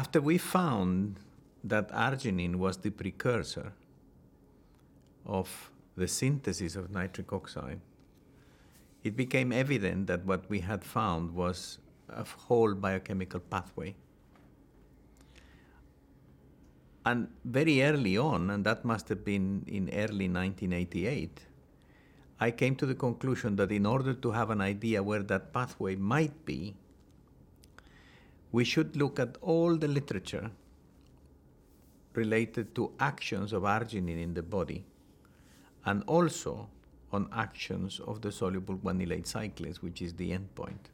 After we found that arginine was the precursor of the synthesis of nitric oxide, it became evident that what we had found was a whole biochemical pathway. And very early on, and that must have been in early 1988, I came to the conclusion that in order to have an idea where that pathway might be, we should look at all the literature related to actions of arginine in the body and also on actions of the soluble guanylate cyclase, which is the endpoint.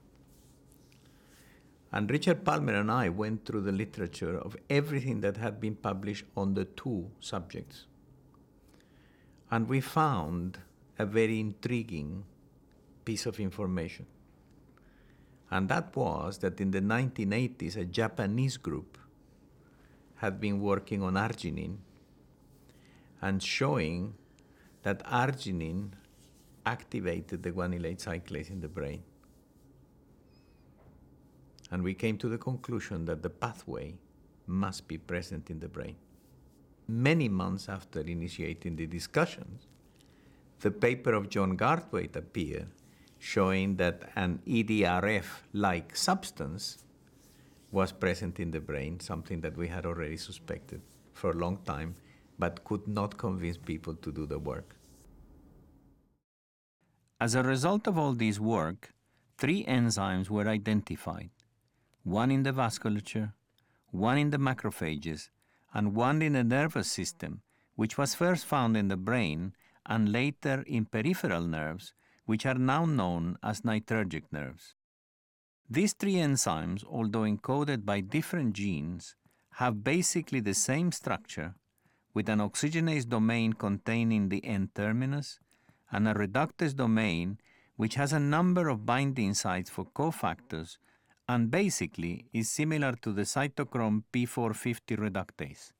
And Richard Palmer and I went through the literature of everything that had been published on the two subjects. And we found a very intriguing piece of information. And that was that in the 1980s, a Japanese group had been working on arginine and showing that arginine activated the guanylate cyclase in the brain. And we came to the conclusion that the pathway must be present in the brain. Many months after initiating the discussions, the paper of John Garthwaite appeared showing that an EDRF like substance was present in the brain, something that we had already suspected for a long time, but could not convince people to do the work. As a result of all this work, three enzymes were identified one in the vasculature, one in the macrophages, and one in the nervous system, which was first found in the brain and later in peripheral nerves, which are now known as nitrergic nerves. These three enzymes, although encoded by different genes, have basically the same structure with an oxygenase domain containing the N terminus and a reductase domain which has a number of binding sites for cofactors and basically is similar to the cytochrome P450 reductase.